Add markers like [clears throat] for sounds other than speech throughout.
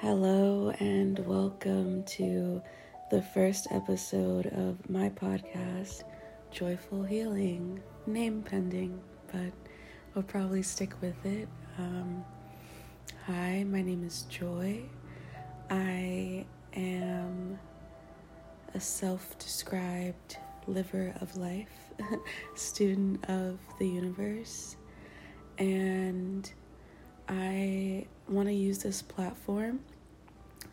Hello, and welcome to the first episode of my podcast, Joieful Healing. Name pending, but I'll probably stick with it. Um, hi, my name is Joy. I am a self described liver of life, [laughs] student of the universe, and I want to use this platform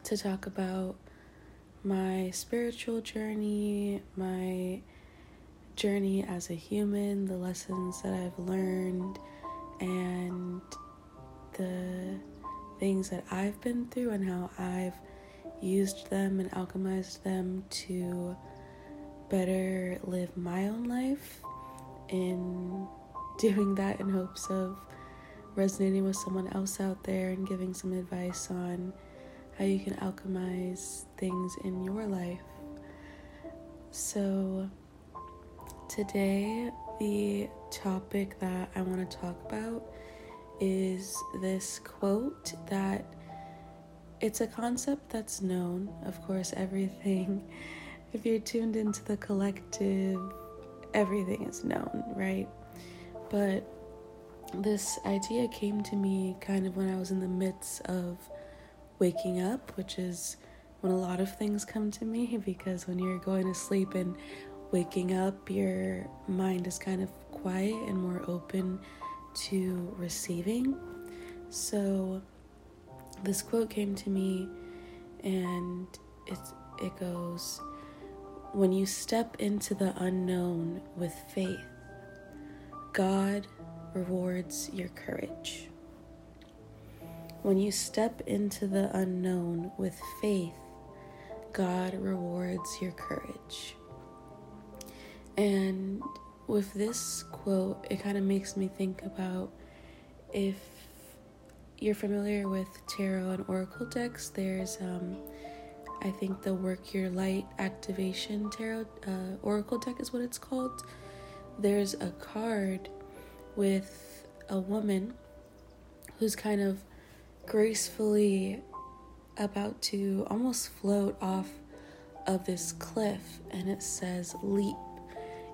to talk about my spiritual journey, my journey as a human, the lessons that I've learned, and the things that I've been through, and how I've used them and alchemized them to better live my own life in doing that in hopes of resonating with someone else out there and giving some advice on how you can alchemize things in your life. So, today, the topic that I want to talk about is this quote that it's a concept that's known. Of course, everything, [laughs] if you're tuned into the collective, everything is known, right? But this idea came to me kind of when I was in the midst of waking up, which is when a lot of things come to me because when you're going to sleep and waking up, your mind is kind of quiet and more open to receiving. So this quote came to me and it it goes when you step into the unknown with faith God rewards your courage. When you step into the unknown with faith, God rewards your courage. And with this quote, it kind of makes me think about if you're familiar with tarot and oracle decks, there's, um, I think, the Work Your Light Activation Tarot uh, Oracle deck is what it's called. There's a card with a woman who's kind of gracefully about to almost float off of this cliff, and it says, Leap.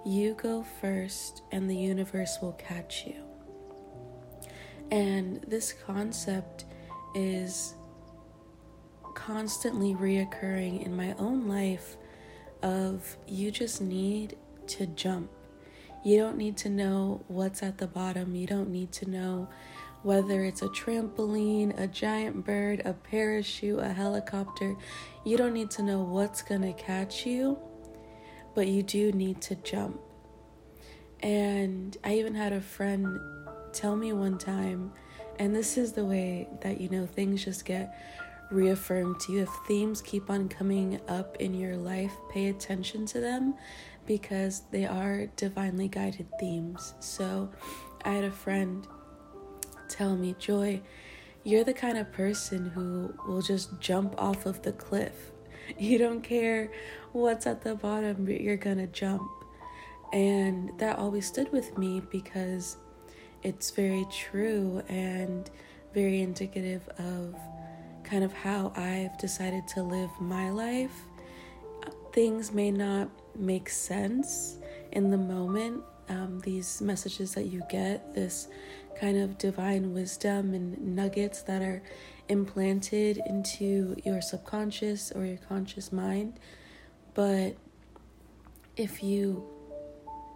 You go first, and the universe will catch you. And this concept is constantly reoccurring in my own life of you just need to jump you don't need to know what's at the bottom. You don't need to know whether it's a trampoline, a giant bird, a parachute, a helicopter. You don't need to know what's going to catch you, but you do need to jump. And I even had a friend tell me one time, and this is the way that you know things just get reaffirmed to you. If themes keep on coming up in your life, pay attention to them because they are divinely guided themes. So I had a friend tell me, Joy, you're the kind of person who will just jump off of the cliff. [laughs] You don't care what's at the bottom, you're gonna jump. And that always stood with me because it's very true and very indicative of kind of how I've decided to live my life. Things may not make sense in the moment. Um, these messages that you get, this kind of divine wisdom and nuggets that are implanted into your subconscious or your conscious mind. But if you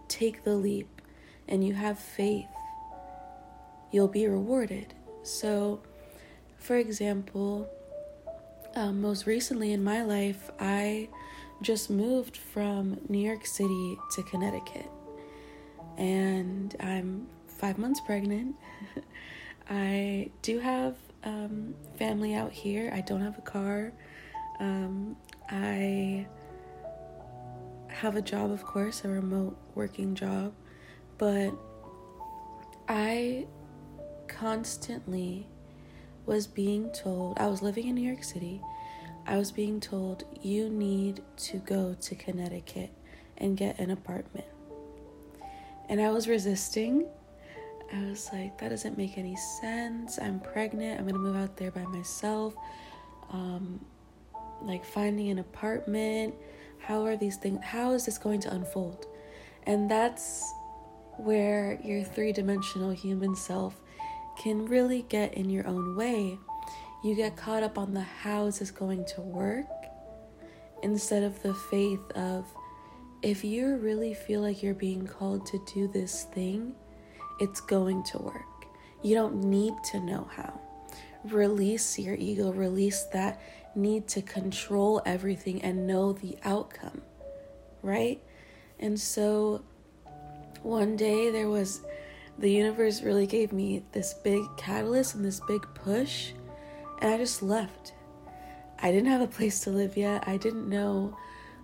take the leap and you have faith, you'll be rewarded. So, for example, um, most recently in my life, I just moved from New York City to Connecticut. And I'm five months pregnant. [laughs] I do have um, family out here. I don't have a car. Um, I have a job, of course, a remote working job. But I constantly was being told, I was living in New York City I was being told you need to go to Connecticut and get an apartment. And I was resisting. I was like, that doesn't make any sense. I'm pregnant. I'm going to move out there by myself. um, like finding an apartment. How are these things? How is this going to unfold? And that's where your three dimensional human self can really get in your own way. You get caught up on the how is this going to work instead of the faith of if you really feel like you're being called to do this thing, it's going to work. You don't need to know how. Release your ego, release that need to control everything and know the outcome, right? And so one day there was the universe really gave me this big catalyst and this big push, and I just left. I didn't have a place to live yet. I didn't know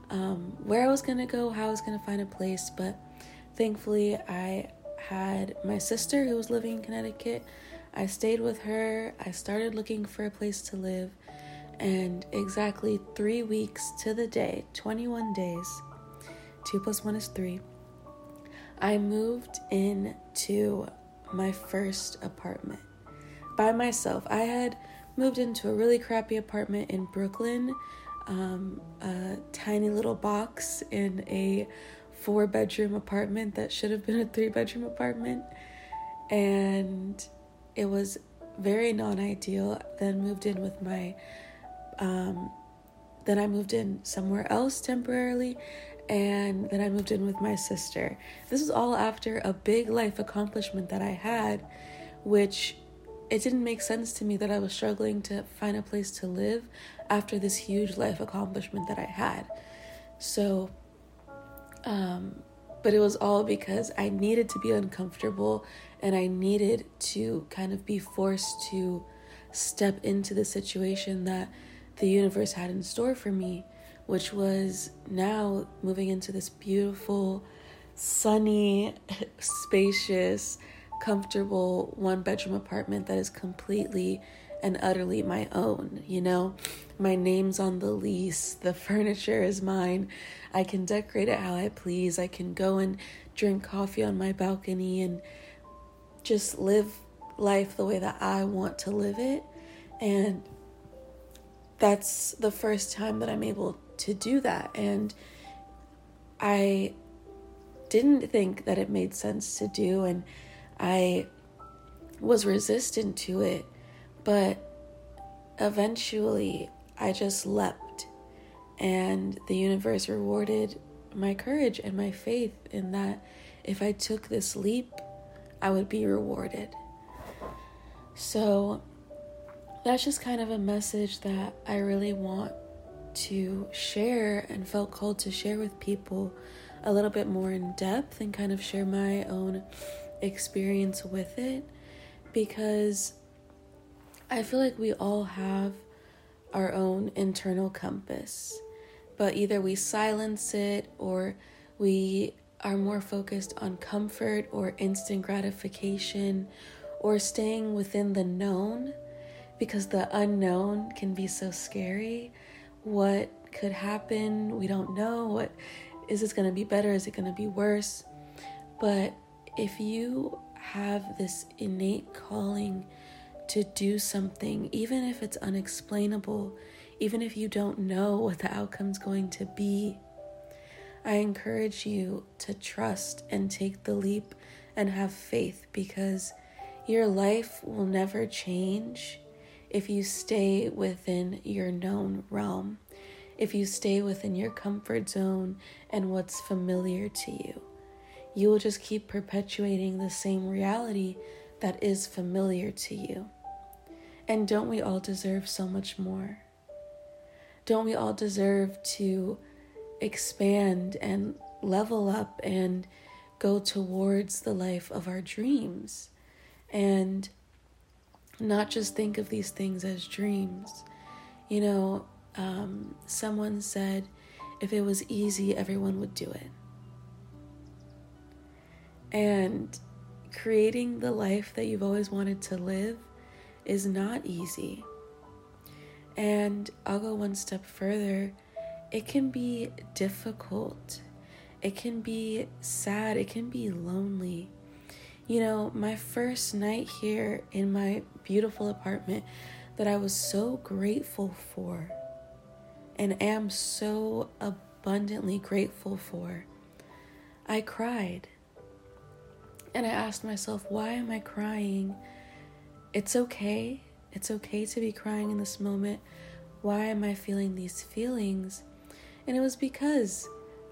um, where I was gonna go, how I was gonna find a place, but thankfully I had my sister who was living in Connecticut. I stayed with her. I started looking for a place to live, and exactly three weeks to the day, 21 days, two plus one is three, I moved into my first apartment by myself. I had moved into a really crappy apartment in Brooklyn, um, a tiny little box in a four bedroom apartment that should have been a three bedroom apartment. And it was very non ideal. Then moved in with my, um, then I moved in somewhere else temporarily and then I moved in with my sister. This is all after a big life accomplishment that I had, which it didn't make sense to me that I was struggling to find a place to live after this huge life accomplishment that I had. So, um, but it was all because I needed to be uncomfortable and I needed to kind of be forced to step into the situation that the universe had in store for me which was now moving into this beautiful, sunny, [laughs] spacious, comfortable one bedroom apartment that is completely and utterly my own. You know, my name's on the lease, [laughs] the furniture is mine. I can decorate it how I please. I can go and drink coffee on my balcony and just live life the way that I want to live it. And that's the first time that I'm able to do that. And I didn't think that it made sense to do, and I was resistant to it. But eventually, I just leapt, and the universe rewarded my courage and my faith in that if I took this leap, I would be rewarded. So that's just kind of a message that I really want to share and felt called to share with people a little bit more in depth and kind of share my own experience with it because I feel like we all have our own internal compass, but either we silence it or we are more focused on comfort or instant gratification or staying within the known because the unknown can be so scary what could happen. We don't know what is this going to be better? Is it going to be worse? But if you have this innate calling to do something, even if it's unexplainable, even if you don't know what the outcome's going to be, I encourage you to trust and take the leap and have faith because your life will never change if you stay within your known realm, if you stay within your comfort zone and what's familiar to you. You will just keep perpetuating the same reality that is familiar to you. And don't we all deserve so much more? Don't we all deserve to expand and level up and go towards the life of our dreams? And not just think of these things as dreams. You know, um, someone said if it was easy, everyone would do it. And creating the life that you've always wanted to live is not easy. And I'll go one step further. It can be difficult. It can be sad. It can be lonely. You know, my first night here in my beautiful apartment, that I was so grateful for and am so abundantly grateful for, I cried. And I asked myself, why am I crying? It's okay. It's okay to be crying in this moment. Why am I feeling these feelings? And it was because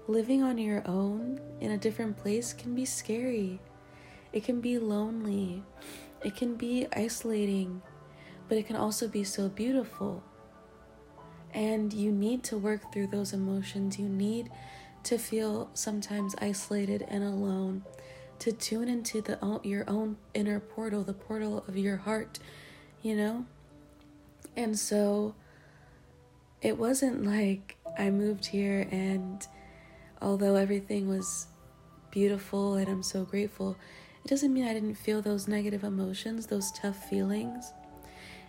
living on your own in a different place can be scary. It can be lonely. It can be isolating. But it can also be so beautiful. And you need to work through those emotions. You need to feel sometimes isolated and alone, to tune into the your own inner portal, the portal of your heart, you know? And so it wasn't like I moved here and although everything was beautiful and I'm so grateful, it doesn't mean I didn't feel those negative emotions, those tough feelings.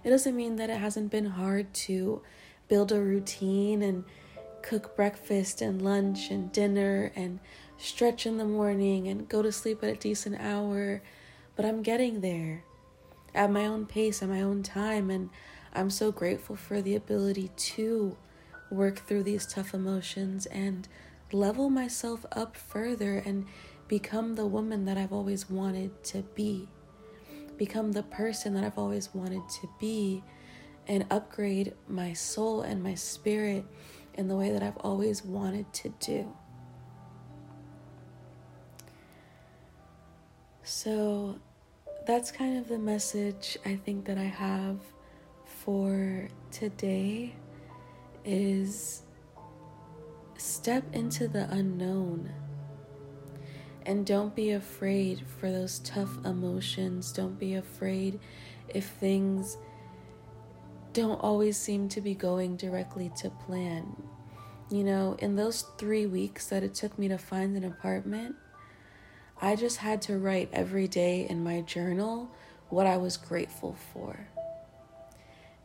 It doesn't mean that it hasn't been hard to build a routine and cook breakfast and lunch and dinner and stretch in the morning and go to sleep at a decent hour. But I'm getting there at my own pace, at my own time. And I'm so grateful for the ability to work through these tough emotions and level myself up further and become the woman that I've always wanted to be. Become the person that I've always wanted to be and upgrade my soul and my spirit in the way that I've always wanted to do. So that's kind of the message I think that I have for today is step into the unknown and don't be afraid for those tough emotions. Don't be afraid if things don't always seem to be going directly to plan. You know, in those three weeks that it took me to find an apartment, I just had to write every day in my journal what I was grateful for.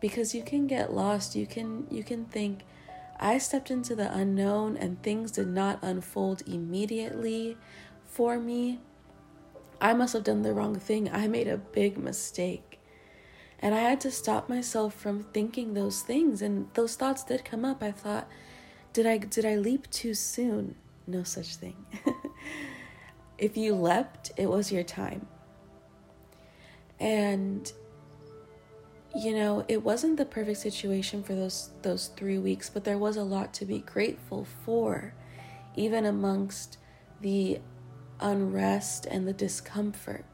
Because you can get lost, you can you can think I stepped into the unknown and things did not unfold immediately for me. I must have done the wrong thing. I made a big mistake. And I had to stop myself from thinking those things and those thoughts did come up. I thought, did I did I leap too soon? No such thing. [laughs] if you leapt, it was your time. And you know, it wasn't the perfect situation for those those 3 weeks, but there was a lot to be grateful for even amongst the unrest and the discomfort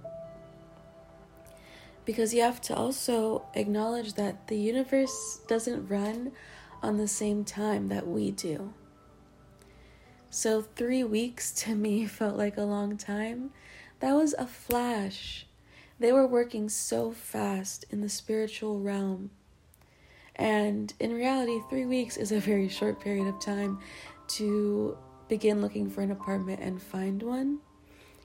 because you have to also acknowledge that the universe doesn't run on the same time that we do. So, three weeks to me [laughs] felt like a long time. That was a flash. They were working so fast in the spiritual realm. And in reality, three weeks is a very short period of time to begin looking for an apartment and find one.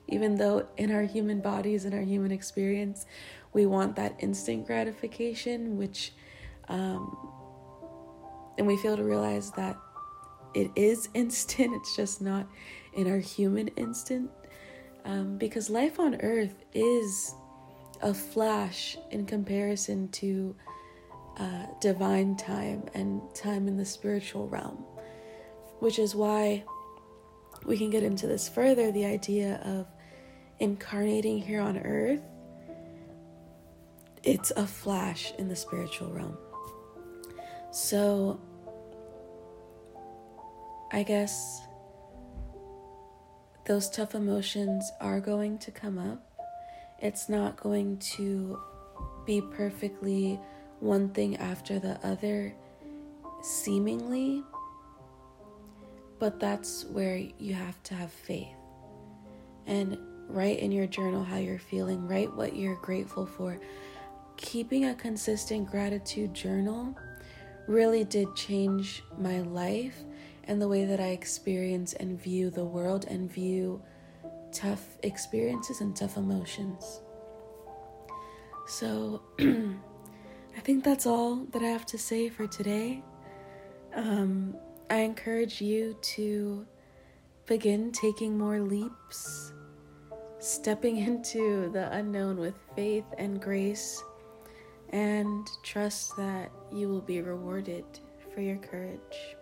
Even though in our human bodies and our human experience, we want that instant gratification, which, um, and we fail to realize that it is [laughs] instant, it's just not in our human instant. Um, because life on earth is a flash in comparison to uh, divine time and time in the spiritual realm, which is why we can get into this further the idea of incarnating here on earth it's a flash in the spiritual realm. So, I guess those tough emotions are going to come up. It's not going to be perfectly one thing after the other, seemingly, but that's where you have to have faith. And write in your journal how you're feeling, write what you're grateful for keeping a consistent gratitude journal really did change my life and the way that I experience and view the world and view tough experiences and tough emotions. So, [clears throat] I think that's all that I have to say for today. Um, I encourage you to begin taking more leaps, stepping [laughs] into the unknown with faith and grace and trust that you will be rewarded for your courage.